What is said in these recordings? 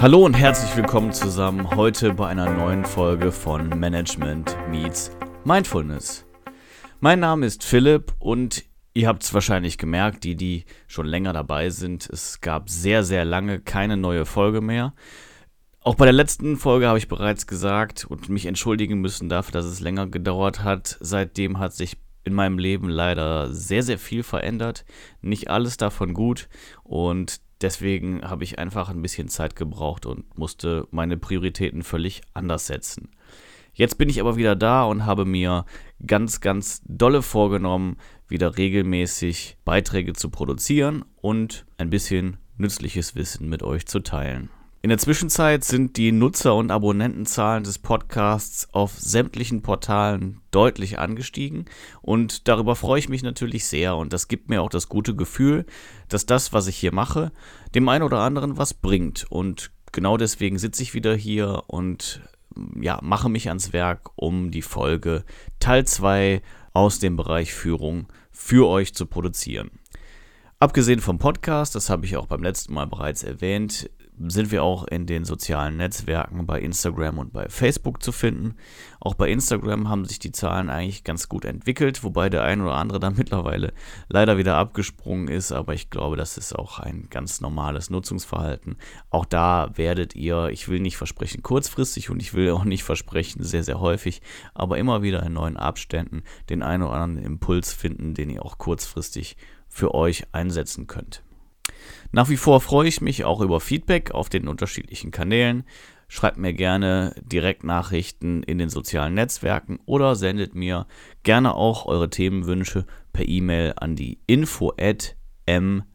Hallo und herzlich willkommen zusammen heute bei einer neuen Folge von Management Meets Mindfulness. Mein Name ist Philipp und ihr habt es wahrscheinlich gemerkt, die, die schon länger dabei sind, es gab sehr, sehr lange keine neue Folge mehr. Auch bei der letzten Folge habe ich bereits gesagt und mich entschuldigen müssen dafür, dass es länger gedauert hat. Seitdem hat sich in meinem Leben leider sehr, sehr viel verändert. Nicht alles davon gut und Deswegen habe ich einfach ein bisschen Zeit gebraucht und musste meine Prioritäten völlig anders setzen. Jetzt bin ich aber wieder da und habe mir ganz, ganz dolle vorgenommen, wieder regelmäßig Beiträge zu produzieren und ein bisschen nützliches Wissen mit euch zu teilen. In der Zwischenzeit sind die Nutzer- und Abonnentenzahlen des Podcasts auf sämtlichen Portalen deutlich angestiegen. Und darüber freue ich mich natürlich sehr. Und das gibt mir auch das gute Gefühl, dass das, was ich hier mache, dem einen oder anderen was bringt. Und genau deswegen sitze ich wieder hier und ja, mache mich ans Werk, um die Folge Teil 2 aus dem Bereich Führung für euch zu produzieren. Abgesehen vom Podcast, das habe ich auch beim letzten Mal bereits erwähnt, sind wir auch in den sozialen Netzwerken bei Instagram und bei Facebook zu finden. Auch bei Instagram haben sich die Zahlen eigentlich ganz gut entwickelt, wobei der ein oder andere da mittlerweile leider wieder abgesprungen ist, aber ich glaube, das ist auch ein ganz normales Nutzungsverhalten. Auch da werdet ihr, ich will nicht versprechen kurzfristig und ich will auch nicht versprechen sehr, sehr häufig, aber immer wieder in neuen Abständen den einen oder anderen Impuls finden, den ihr auch kurzfristig für euch einsetzen könnt. Nach wie vor freue ich mich auch über Feedback auf den unterschiedlichen Kanälen. Schreibt mir gerne direkt Nachrichten in den sozialen Netzwerken oder sendet mir gerne auch eure Themenwünsche per E-Mail an die info at m-x-m.net.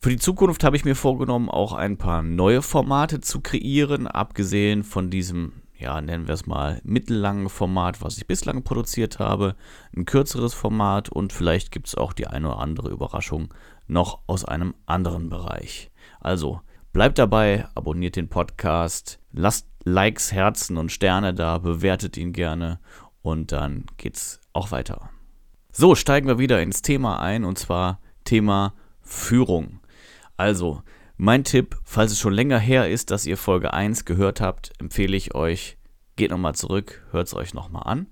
Für die Zukunft habe ich mir vorgenommen, auch ein paar neue Formate zu kreieren, abgesehen von diesem ja, nennen wir es mal, mittellangen Format, was ich bislang produziert habe, ein kürzeres Format und vielleicht gibt es auch die eine oder andere Überraschung noch aus einem anderen Bereich. Also, bleibt dabei, abonniert den Podcast, lasst Likes, Herzen und Sterne da, bewertet ihn gerne und dann geht's auch weiter. So, steigen wir wieder ins Thema ein und zwar Thema Führung. Also, mein Tipp, falls es schon länger her ist, dass ihr Folge 1 gehört habt, empfehle ich euch, geht nochmal zurück, hört es euch nochmal an.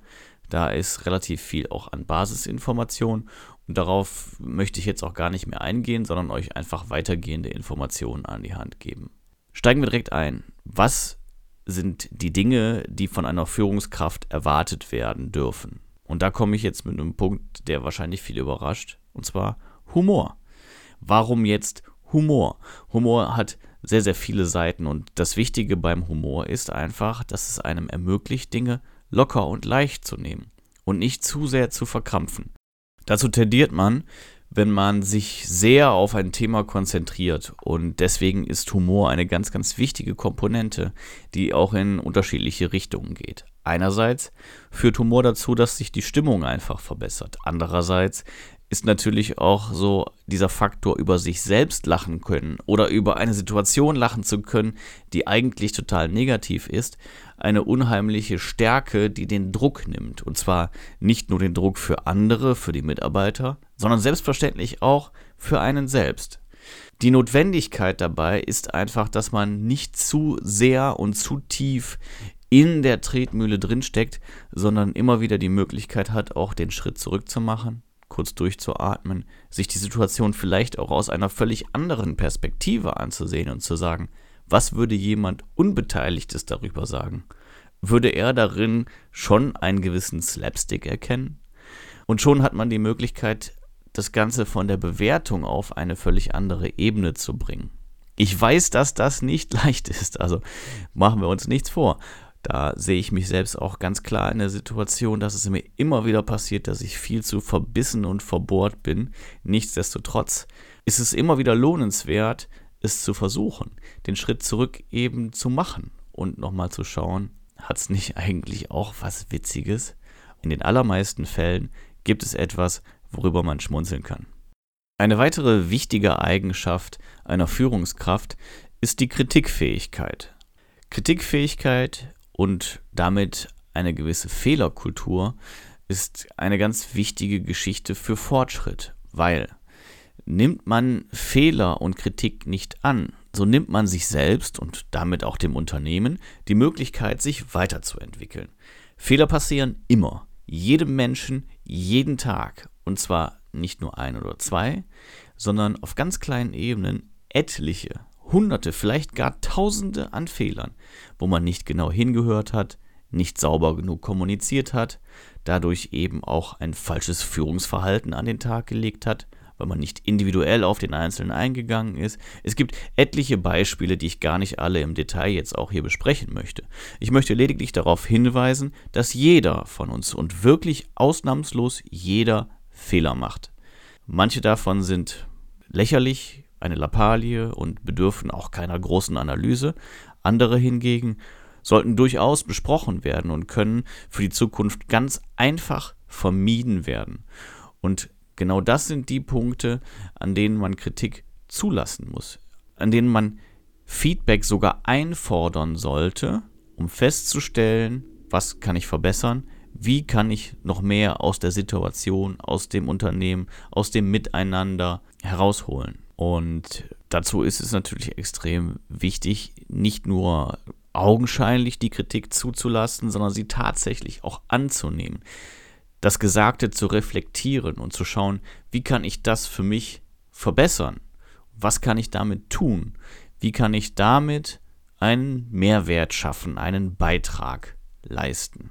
Da ist relativ viel auch an Basisinformationen und darauf möchte ich jetzt auch gar nicht mehr eingehen, sondern euch einfach weitergehende Informationen an die Hand geben. Steigen wir direkt ein. Was sind die Dinge, die von einer Führungskraft erwartet werden dürfen? Und da komme ich jetzt mit einem Punkt, der wahrscheinlich viel überrascht, und zwar Humor. Warum jetzt Humor. Humor hat sehr, sehr viele Seiten und das Wichtige beim Humor ist einfach, dass es einem ermöglicht, Dinge locker und leicht zu nehmen und nicht zu sehr zu verkrampfen. Dazu tendiert man, wenn man sich sehr auf ein Thema konzentriert und deswegen ist Humor eine ganz, ganz wichtige Komponente, die auch in unterschiedliche Richtungen geht. Einerseits führt Humor dazu, dass sich die Stimmung einfach verbessert. Andererseits ist natürlich auch so dieser Faktor über sich selbst lachen können oder über eine Situation lachen zu können, die eigentlich total negativ ist, eine unheimliche Stärke, die den Druck nimmt. Und zwar nicht nur den Druck für andere, für die Mitarbeiter, sondern selbstverständlich auch für einen selbst. Die Notwendigkeit dabei ist einfach, dass man nicht zu sehr und zu tief in der Tretmühle drinsteckt, sondern immer wieder die Möglichkeit hat, auch den Schritt zurück zu machen kurz durchzuatmen, sich die Situation vielleicht auch aus einer völlig anderen Perspektive anzusehen und zu sagen, was würde jemand Unbeteiligtes darüber sagen? Würde er darin schon einen gewissen Slapstick erkennen? Und schon hat man die Möglichkeit, das Ganze von der Bewertung auf eine völlig andere Ebene zu bringen. Ich weiß, dass das nicht leicht ist, also machen wir uns nichts vor. Da sehe ich mich selbst auch ganz klar in der Situation, dass es mir immer wieder passiert, dass ich viel zu verbissen und verbohrt bin. Nichtsdestotrotz ist es immer wieder lohnenswert, es zu versuchen, den Schritt zurück eben zu machen und nochmal zu schauen, hat es nicht eigentlich auch was Witziges? In den allermeisten Fällen gibt es etwas, worüber man schmunzeln kann. Eine weitere wichtige Eigenschaft einer Führungskraft ist die Kritikfähigkeit. Kritikfähigkeit und damit eine gewisse Fehlerkultur ist eine ganz wichtige Geschichte für Fortschritt, weil nimmt man Fehler und Kritik nicht an, so nimmt man sich selbst und damit auch dem Unternehmen die Möglichkeit, sich weiterzuentwickeln. Fehler passieren immer, jedem Menschen, jeden Tag. Und zwar nicht nur ein oder zwei, sondern auf ganz kleinen Ebenen etliche, hunderte, vielleicht gar tausende an Fehlern, wo man nicht genau hingehört hat, nicht sauber genug kommuniziert hat, dadurch eben auch ein falsches Führungsverhalten an den Tag gelegt hat, weil man nicht individuell auf den Einzelnen eingegangen ist. Es gibt etliche Beispiele, die ich gar nicht alle im Detail jetzt auch hier besprechen möchte. Ich möchte lediglich darauf hinweisen, dass jeder von uns und wirklich ausnahmslos jeder Fehler macht. Manche davon sind lächerlich, eine Lappalie und bedürfen auch keiner großen Analyse. Andere hingegen sollten durchaus besprochen werden und können für die Zukunft ganz einfach vermieden werden. Und genau das sind die Punkte, an denen man Kritik zulassen muss, an denen man Feedback sogar einfordern sollte, um festzustellen, was kann ich verbessern, wie kann ich noch mehr aus der Situation, aus dem Unternehmen, aus dem Miteinander herausholen. Und dazu ist es natürlich extrem wichtig, nicht nur augenscheinlich die Kritik zuzulassen, sondern sie tatsächlich auch anzunehmen. Das Gesagte zu reflektieren und zu schauen, wie kann ich das für mich verbessern? Was kann ich damit tun? Wie kann ich damit einen Mehrwert schaffen, einen Beitrag leisten?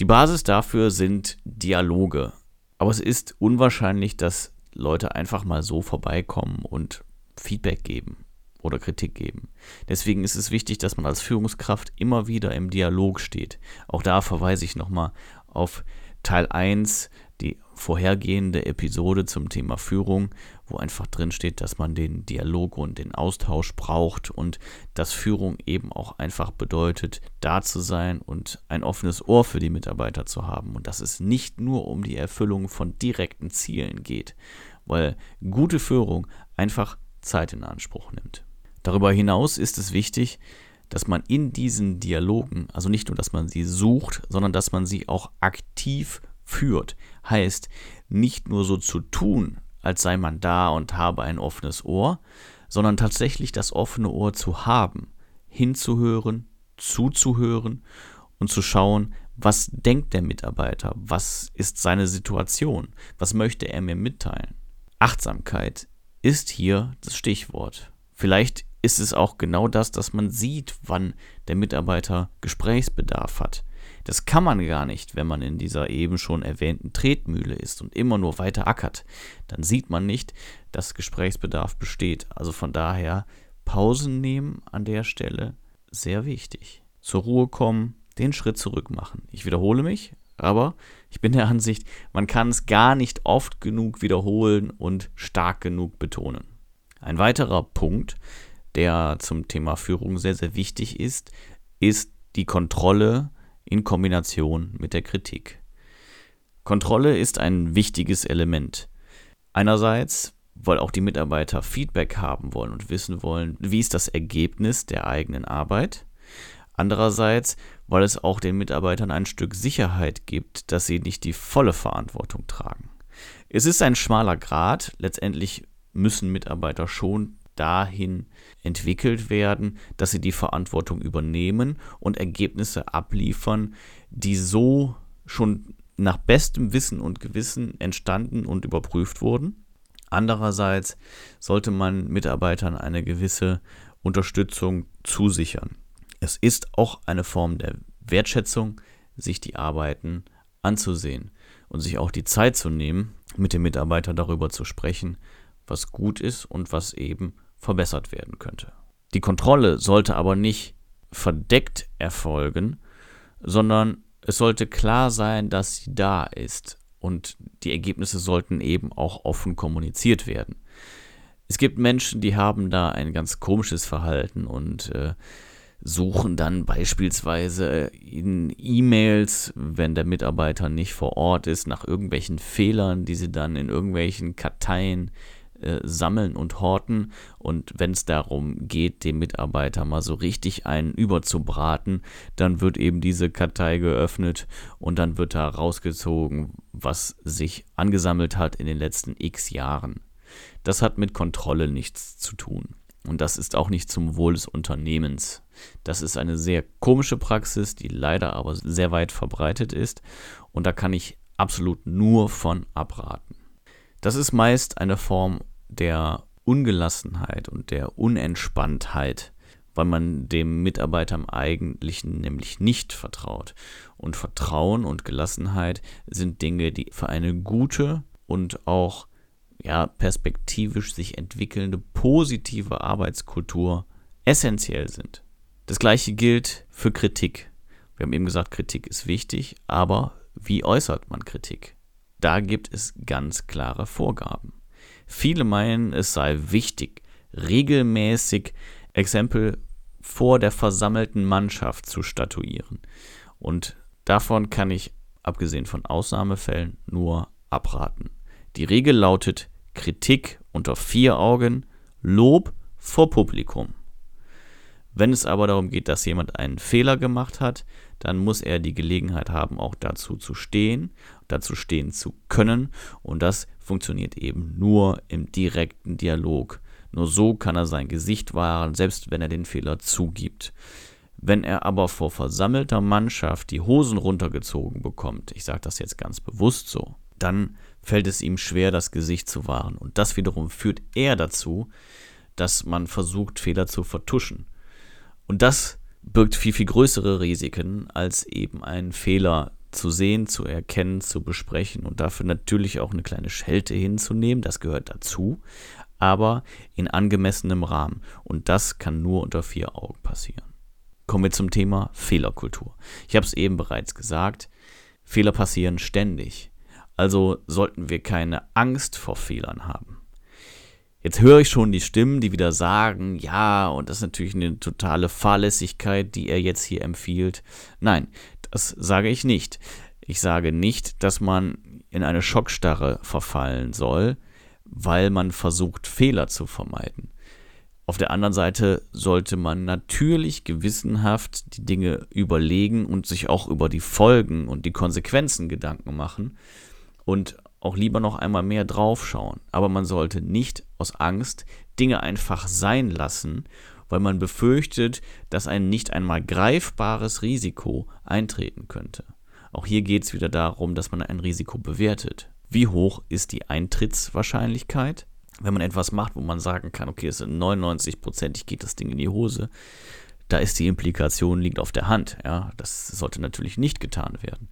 Die Basis dafür sind Dialoge. Aber es ist unwahrscheinlich, dass Leute einfach mal so vorbeikommen und Feedback geben oder Kritik geben. Deswegen ist es wichtig, dass man als Führungskraft immer wieder im Dialog steht. Auch da verweise ich nochmal auf Teil 1, die vorhergehende Episode zum Thema Führung, wo einfach drin steht, dass man den Dialog und den Austausch braucht und dass Führung eben auch einfach bedeutet, da zu sein und ein offenes Ohr für die Mitarbeiter zu haben und dass es nicht nur um die Erfüllung von direkten Zielen geht, weil gute Führung einfach Zeit in Anspruch nimmt. Darüber hinaus ist es wichtig, dass man in diesen Dialogen, also nicht nur, dass man sie sucht, sondern dass man sie auch aktiv führt. Heißt, nicht nur so zu tun, als sei man da und habe ein offenes Ohr, sondern tatsächlich das offene Ohr zu haben, hinzuhören, zuzuhören und zu schauen, was denkt der Mitarbeiter, was ist seine Situation, was möchte er mir mitteilen. Achtsamkeit ist hier das Stichwort. Vielleicht ist es auch genau das, dass man sieht, wann der Mitarbeiter Gesprächsbedarf hat. Das kann man gar nicht, wenn man in dieser eben schon erwähnten Tretmühle ist und immer nur weiter ackert. Dann sieht man nicht, dass Gesprächsbedarf besteht. Also von daher Pausen nehmen an der Stelle sehr wichtig. Zur Ruhe kommen, den Schritt zurück machen. Ich wiederhole mich, aber ich bin der Ansicht, man kann es gar nicht oft genug wiederholen und stark genug betonen. Ein weiterer Punkt, der zum Thema Führung sehr, sehr wichtig ist, ist die Kontrolle in Kombination mit der Kritik. Kontrolle ist ein wichtiges Element. Einerseits, weil auch die Mitarbeiter Feedback haben wollen und wissen wollen, wie ist das Ergebnis der eigenen Arbeit. Andererseits, weil es auch den Mitarbeitern ein Stück Sicherheit gibt, dass sie nicht die volle Verantwortung tragen. Es ist ein schmaler Grad, letztendlich müssen Mitarbeiter schon dahin entwickelt werden, dass sie die Verantwortung übernehmen und Ergebnisse abliefern, die so schon nach bestem Wissen und Gewissen entstanden und überprüft wurden. Andererseits sollte man Mitarbeitern eine gewisse Unterstützung zusichern. Es ist auch eine Form der Wertschätzung, sich die Arbeiten anzusehen und sich auch die Zeit zu nehmen, mit dem Mitarbeiter darüber zu sprechen, was gut ist und was eben verbessert werden könnte. Die Kontrolle sollte aber nicht verdeckt erfolgen, sondern es sollte klar sein, dass sie da ist und die Ergebnisse sollten eben auch offen kommuniziert werden. Es gibt Menschen, die haben da ein ganz komisches Verhalten und äh, suchen dann beispielsweise in E-Mails, wenn der Mitarbeiter nicht vor Ort ist, nach irgendwelchen Fehlern, die sie dann in irgendwelchen Karteien äh, sammeln und horten. Und wenn es darum geht, dem Mitarbeiter mal so richtig einen überzubraten, dann wird eben diese Kartei geöffnet und dann wird da rausgezogen, was sich angesammelt hat in den letzten x Jahren. Das hat mit Kontrolle nichts zu tun. Und das ist auch nicht zum Wohl des Unternehmens. Das ist eine sehr komische Praxis, die leider aber sehr weit verbreitet ist. Und da kann ich absolut nur von abraten. Das ist meist eine Form der Ungelassenheit und der Unentspanntheit, weil man dem Mitarbeiter im Eigentlichen nämlich nicht vertraut. Und Vertrauen und Gelassenheit sind Dinge, die für eine gute und auch ja, perspektivisch sich entwickelnde positive Arbeitskultur essentiell sind. Das gleiche gilt für Kritik. Wir haben eben gesagt, Kritik ist wichtig, aber wie äußert man Kritik? Da gibt es ganz klare Vorgaben. Viele meinen, es sei wichtig, regelmäßig Exempel vor der versammelten Mannschaft zu statuieren. Und davon kann ich, abgesehen von Ausnahmefällen, nur abraten. Die Regel lautet Kritik unter vier Augen, Lob vor Publikum. Wenn es aber darum geht, dass jemand einen Fehler gemacht hat, dann muss er die Gelegenheit haben, auch dazu zu stehen, dazu stehen zu können. Und das funktioniert eben nur im direkten Dialog. Nur so kann er sein Gesicht wahren, selbst wenn er den Fehler zugibt. Wenn er aber vor versammelter Mannschaft die Hosen runtergezogen bekommt, ich sage das jetzt ganz bewusst so, dann fällt es ihm schwer, das Gesicht zu wahren. Und das wiederum führt eher dazu, dass man versucht, Fehler zu vertuschen. Und das birgt viel, viel größere Risiken, als eben einen Fehler zu sehen, zu erkennen, zu besprechen und dafür natürlich auch eine kleine Schelte hinzunehmen. Das gehört dazu, aber in angemessenem Rahmen. Und das kann nur unter vier Augen passieren. Kommen wir zum Thema Fehlerkultur. Ich habe es eben bereits gesagt, Fehler passieren ständig. Also sollten wir keine Angst vor Fehlern haben. Jetzt höre ich schon die Stimmen, die wieder sagen, ja, und das ist natürlich eine totale Fahrlässigkeit, die er jetzt hier empfiehlt. Nein, das sage ich nicht. Ich sage nicht, dass man in eine Schockstarre verfallen soll, weil man versucht, Fehler zu vermeiden. Auf der anderen Seite sollte man natürlich gewissenhaft die Dinge überlegen und sich auch über die Folgen und die Konsequenzen Gedanken machen und auch lieber noch einmal mehr draufschauen. Aber man sollte nicht aus Angst Dinge einfach sein lassen, weil man befürchtet, dass ein nicht einmal greifbares Risiko eintreten könnte. Auch hier geht es wieder darum, dass man ein Risiko bewertet. Wie hoch ist die Eintrittswahrscheinlichkeit? Wenn man etwas macht, wo man sagen kann, okay, es sind 99%, geht das Ding in die Hose, da ist die Implikation liegt auf der Hand. Ja, das sollte natürlich nicht getan werden.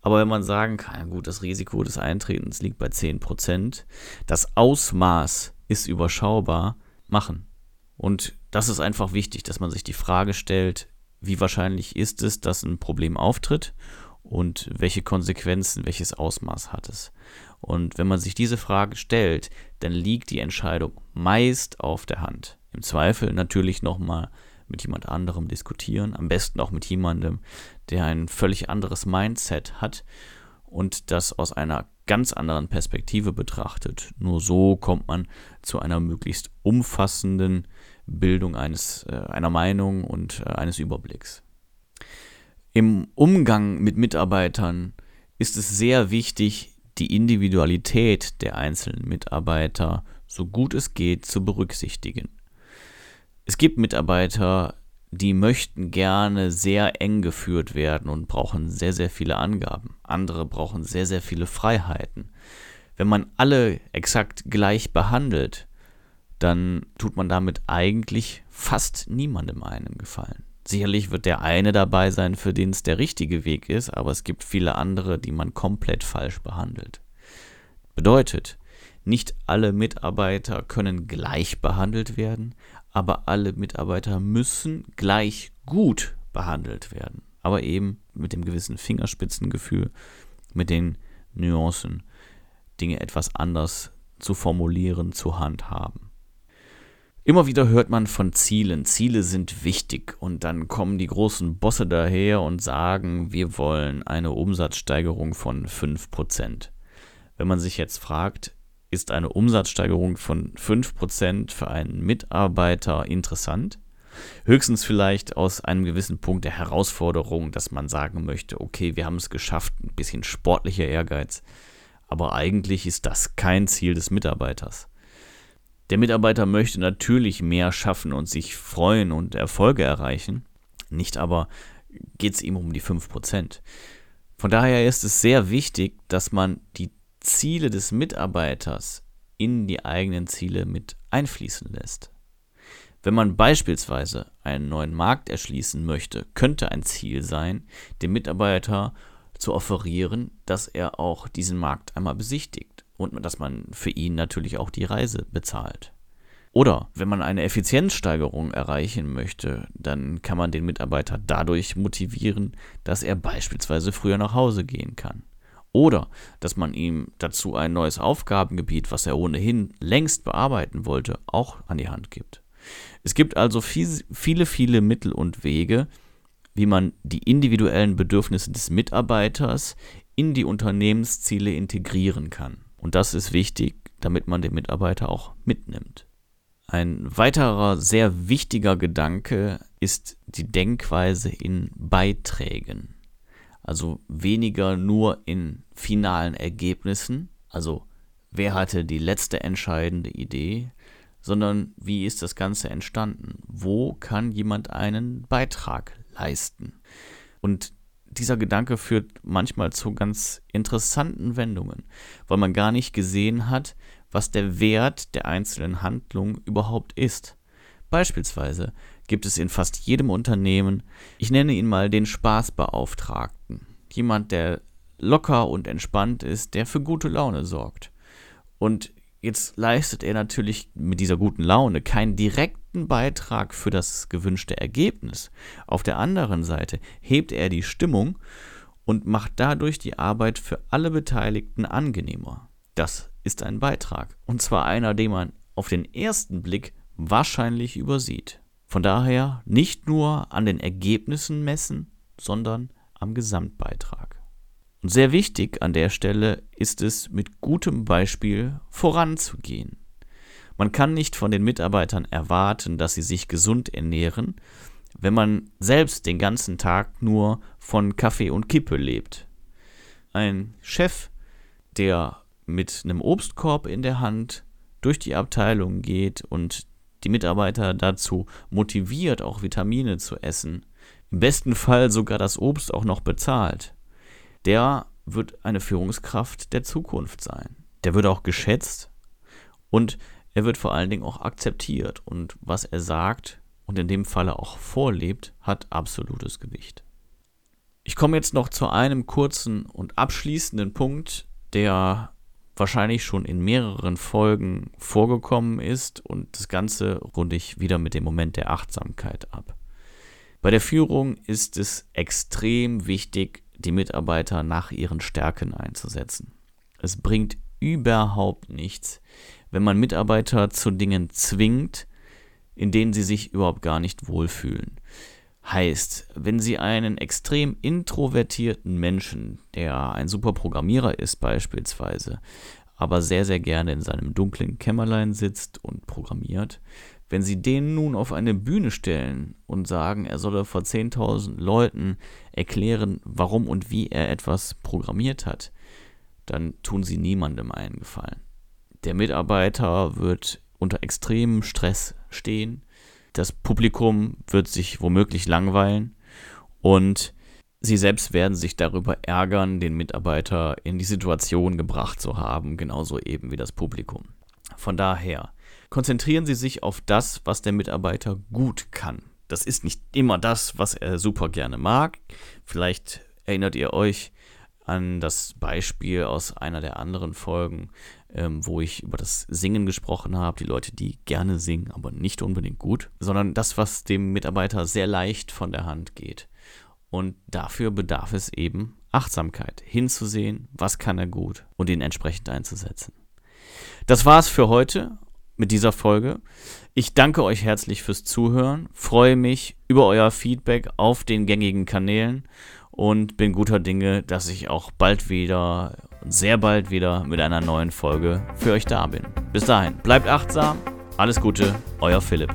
Aber wenn man sagen kann, gut, das Risiko des Eintretens liegt bei 10%, das Ausmaß ist überschaubar, machen. Und das ist einfach wichtig, dass man sich die Frage stellt, wie wahrscheinlich ist es, dass ein Problem auftritt und welche Konsequenzen, welches Ausmaß hat es. Und wenn man sich diese Frage stellt, dann liegt die Entscheidung meist auf der Hand. Im Zweifel natürlich nochmal mit jemand anderem diskutieren, am besten auch mit jemandem, der ein völlig anderes Mindset hat und das aus einer ganz anderen Perspektive betrachtet. Nur so kommt man zu einer möglichst umfassenden Bildung eines, äh, einer Meinung und äh, eines Überblicks. Im Umgang mit Mitarbeitern ist es sehr wichtig, die Individualität der einzelnen Mitarbeiter so gut es geht zu berücksichtigen. Es gibt Mitarbeiter, die möchten gerne sehr eng geführt werden und brauchen sehr, sehr viele Angaben. Andere brauchen sehr, sehr viele Freiheiten. Wenn man alle exakt gleich behandelt, dann tut man damit eigentlich fast niemandem einen Gefallen. Sicherlich wird der eine dabei sein, für den es der richtige Weg ist, aber es gibt viele andere, die man komplett falsch behandelt. Bedeutet, nicht alle Mitarbeiter können gleich behandelt werden, aber alle Mitarbeiter müssen gleich gut behandelt werden. Aber eben mit dem gewissen Fingerspitzengefühl, mit den Nuancen, Dinge etwas anders zu formulieren, zu handhaben. Immer wieder hört man von Zielen. Ziele sind wichtig und dann kommen die großen Bosse daher und sagen, wir wollen eine Umsatzsteigerung von 5%. Wenn man sich jetzt fragt, ist eine Umsatzsteigerung von 5% für einen Mitarbeiter interessant. Höchstens vielleicht aus einem gewissen Punkt der Herausforderung, dass man sagen möchte, okay, wir haben es geschafft, ein bisschen sportlicher Ehrgeiz. Aber eigentlich ist das kein Ziel des Mitarbeiters. Der Mitarbeiter möchte natürlich mehr schaffen und sich freuen und Erfolge erreichen. Nicht aber geht es ihm um die 5%. Von daher ist es sehr wichtig, dass man die Ziele des Mitarbeiters in die eigenen Ziele mit einfließen lässt. Wenn man beispielsweise einen neuen Markt erschließen möchte, könnte ein Ziel sein, dem Mitarbeiter zu offerieren, dass er auch diesen Markt einmal besichtigt und dass man für ihn natürlich auch die Reise bezahlt. Oder wenn man eine Effizienzsteigerung erreichen möchte, dann kann man den Mitarbeiter dadurch motivieren, dass er beispielsweise früher nach Hause gehen kann. Oder dass man ihm dazu ein neues Aufgabengebiet, was er ohnehin längst bearbeiten wollte, auch an die Hand gibt. Es gibt also viele, viele Mittel und Wege, wie man die individuellen Bedürfnisse des Mitarbeiters in die Unternehmensziele integrieren kann. Und das ist wichtig, damit man den Mitarbeiter auch mitnimmt. Ein weiterer sehr wichtiger Gedanke ist die Denkweise in Beiträgen. Also weniger nur in finalen Ergebnissen, also wer hatte die letzte entscheidende Idee, sondern wie ist das Ganze entstanden? Wo kann jemand einen Beitrag leisten? Und dieser Gedanke führt manchmal zu ganz interessanten Wendungen, weil man gar nicht gesehen hat, was der Wert der einzelnen Handlung überhaupt ist. Beispielsweise gibt es in fast jedem Unternehmen, ich nenne ihn mal den Spaßbeauftragten, jemand, der locker und entspannt ist, der für gute Laune sorgt. Und Jetzt leistet er natürlich mit dieser guten Laune keinen direkten Beitrag für das gewünschte Ergebnis. Auf der anderen Seite hebt er die Stimmung und macht dadurch die Arbeit für alle Beteiligten angenehmer. Das ist ein Beitrag. Und zwar einer, den man auf den ersten Blick wahrscheinlich übersieht. Von daher nicht nur an den Ergebnissen messen, sondern am Gesamtbeitrag. Und sehr wichtig an der Stelle ist es, mit gutem Beispiel voranzugehen. Man kann nicht von den Mitarbeitern erwarten, dass sie sich gesund ernähren, wenn man selbst den ganzen Tag nur von Kaffee und Kippe lebt. Ein Chef, der mit einem Obstkorb in der Hand durch die Abteilung geht und die Mitarbeiter dazu motiviert, auch Vitamine zu essen, im besten Fall sogar das Obst auch noch bezahlt, der wird eine Führungskraft der Zukunft sein. Der wird auch geschätzt und er wird vor allen Dingen auch akzeptiert. Und was er sagt und in dem Falle auch vorlebt, hat absolutes Gewicht. Ich komme jetzt noch zu einem kurzen und abschließenden Punkt, der wahrscheinlich schon in mehreren Folgen vorgekommen ist und das Ganze runde ich wieder mit dem Moment der Achtsamkeit ab. Bei der Führung ist es extrem wichtig, die Mitarbeiter nach ihren Stärken einzusetzen. Es bringt überhaupt nichts, wenn man Mitarbeiter zu Dingen zwingt, in denen sie sich überhaupt gar nicht wohlfühlen. Heißt, wenn Sie einen extrem introvertierten Menschen, der ein super Programmierer ist beispielsweise, aber sehr, sehr gerne in seinem dunklen Kämmerlein sitzt und programmiert, wenn Sie den nun auf eine Bühne stellen und sagen, er solle vor 10.000 Leuten erklären, warum und wie er etwas programmiert hat, dann tun Sie niemandem einen Gefallen. Der Mitarbeiter wird unter extremem Stress stehen, das Publikum wird sich womöglich langweilen und Sie selbst werden sich darüber ärgern, den Mitarbeiter in die Situation gebracht zu haben, genauso eben wie das Publikum. Von daher, konzentrieren Sie sich auf das, was der Mitarbeiter gut kann. Das ist nicht immer das, was er super gerne mag. Vielleicht erinnert ihr euch an das Beispiel aus einer der anderen Folgen, ähm, wo ich über das Singen gesprochen habe. Die Leute, die gerne singen, aber nicht unbedingt gut, sondern das, was dem Mitarbeiter sehr leicht von der Hand geht. Und dafür bedarf es eben Achtsamkeit, hinzusehen, was kann er gut und ihn entsprechend einzusetzen. Das war's für heute mit dieser Folge. Ich danke euch herzlich fürs Zuhören, freue mich über euer Feedback auf den gängigen Kanälen und bin guter Dinge, dass ich auch bald wieder, sehr bald wieder mit einer neuen Folge für euch da bin. Bis dahin, bleibt achtsam, alles Gute, euer Philipp.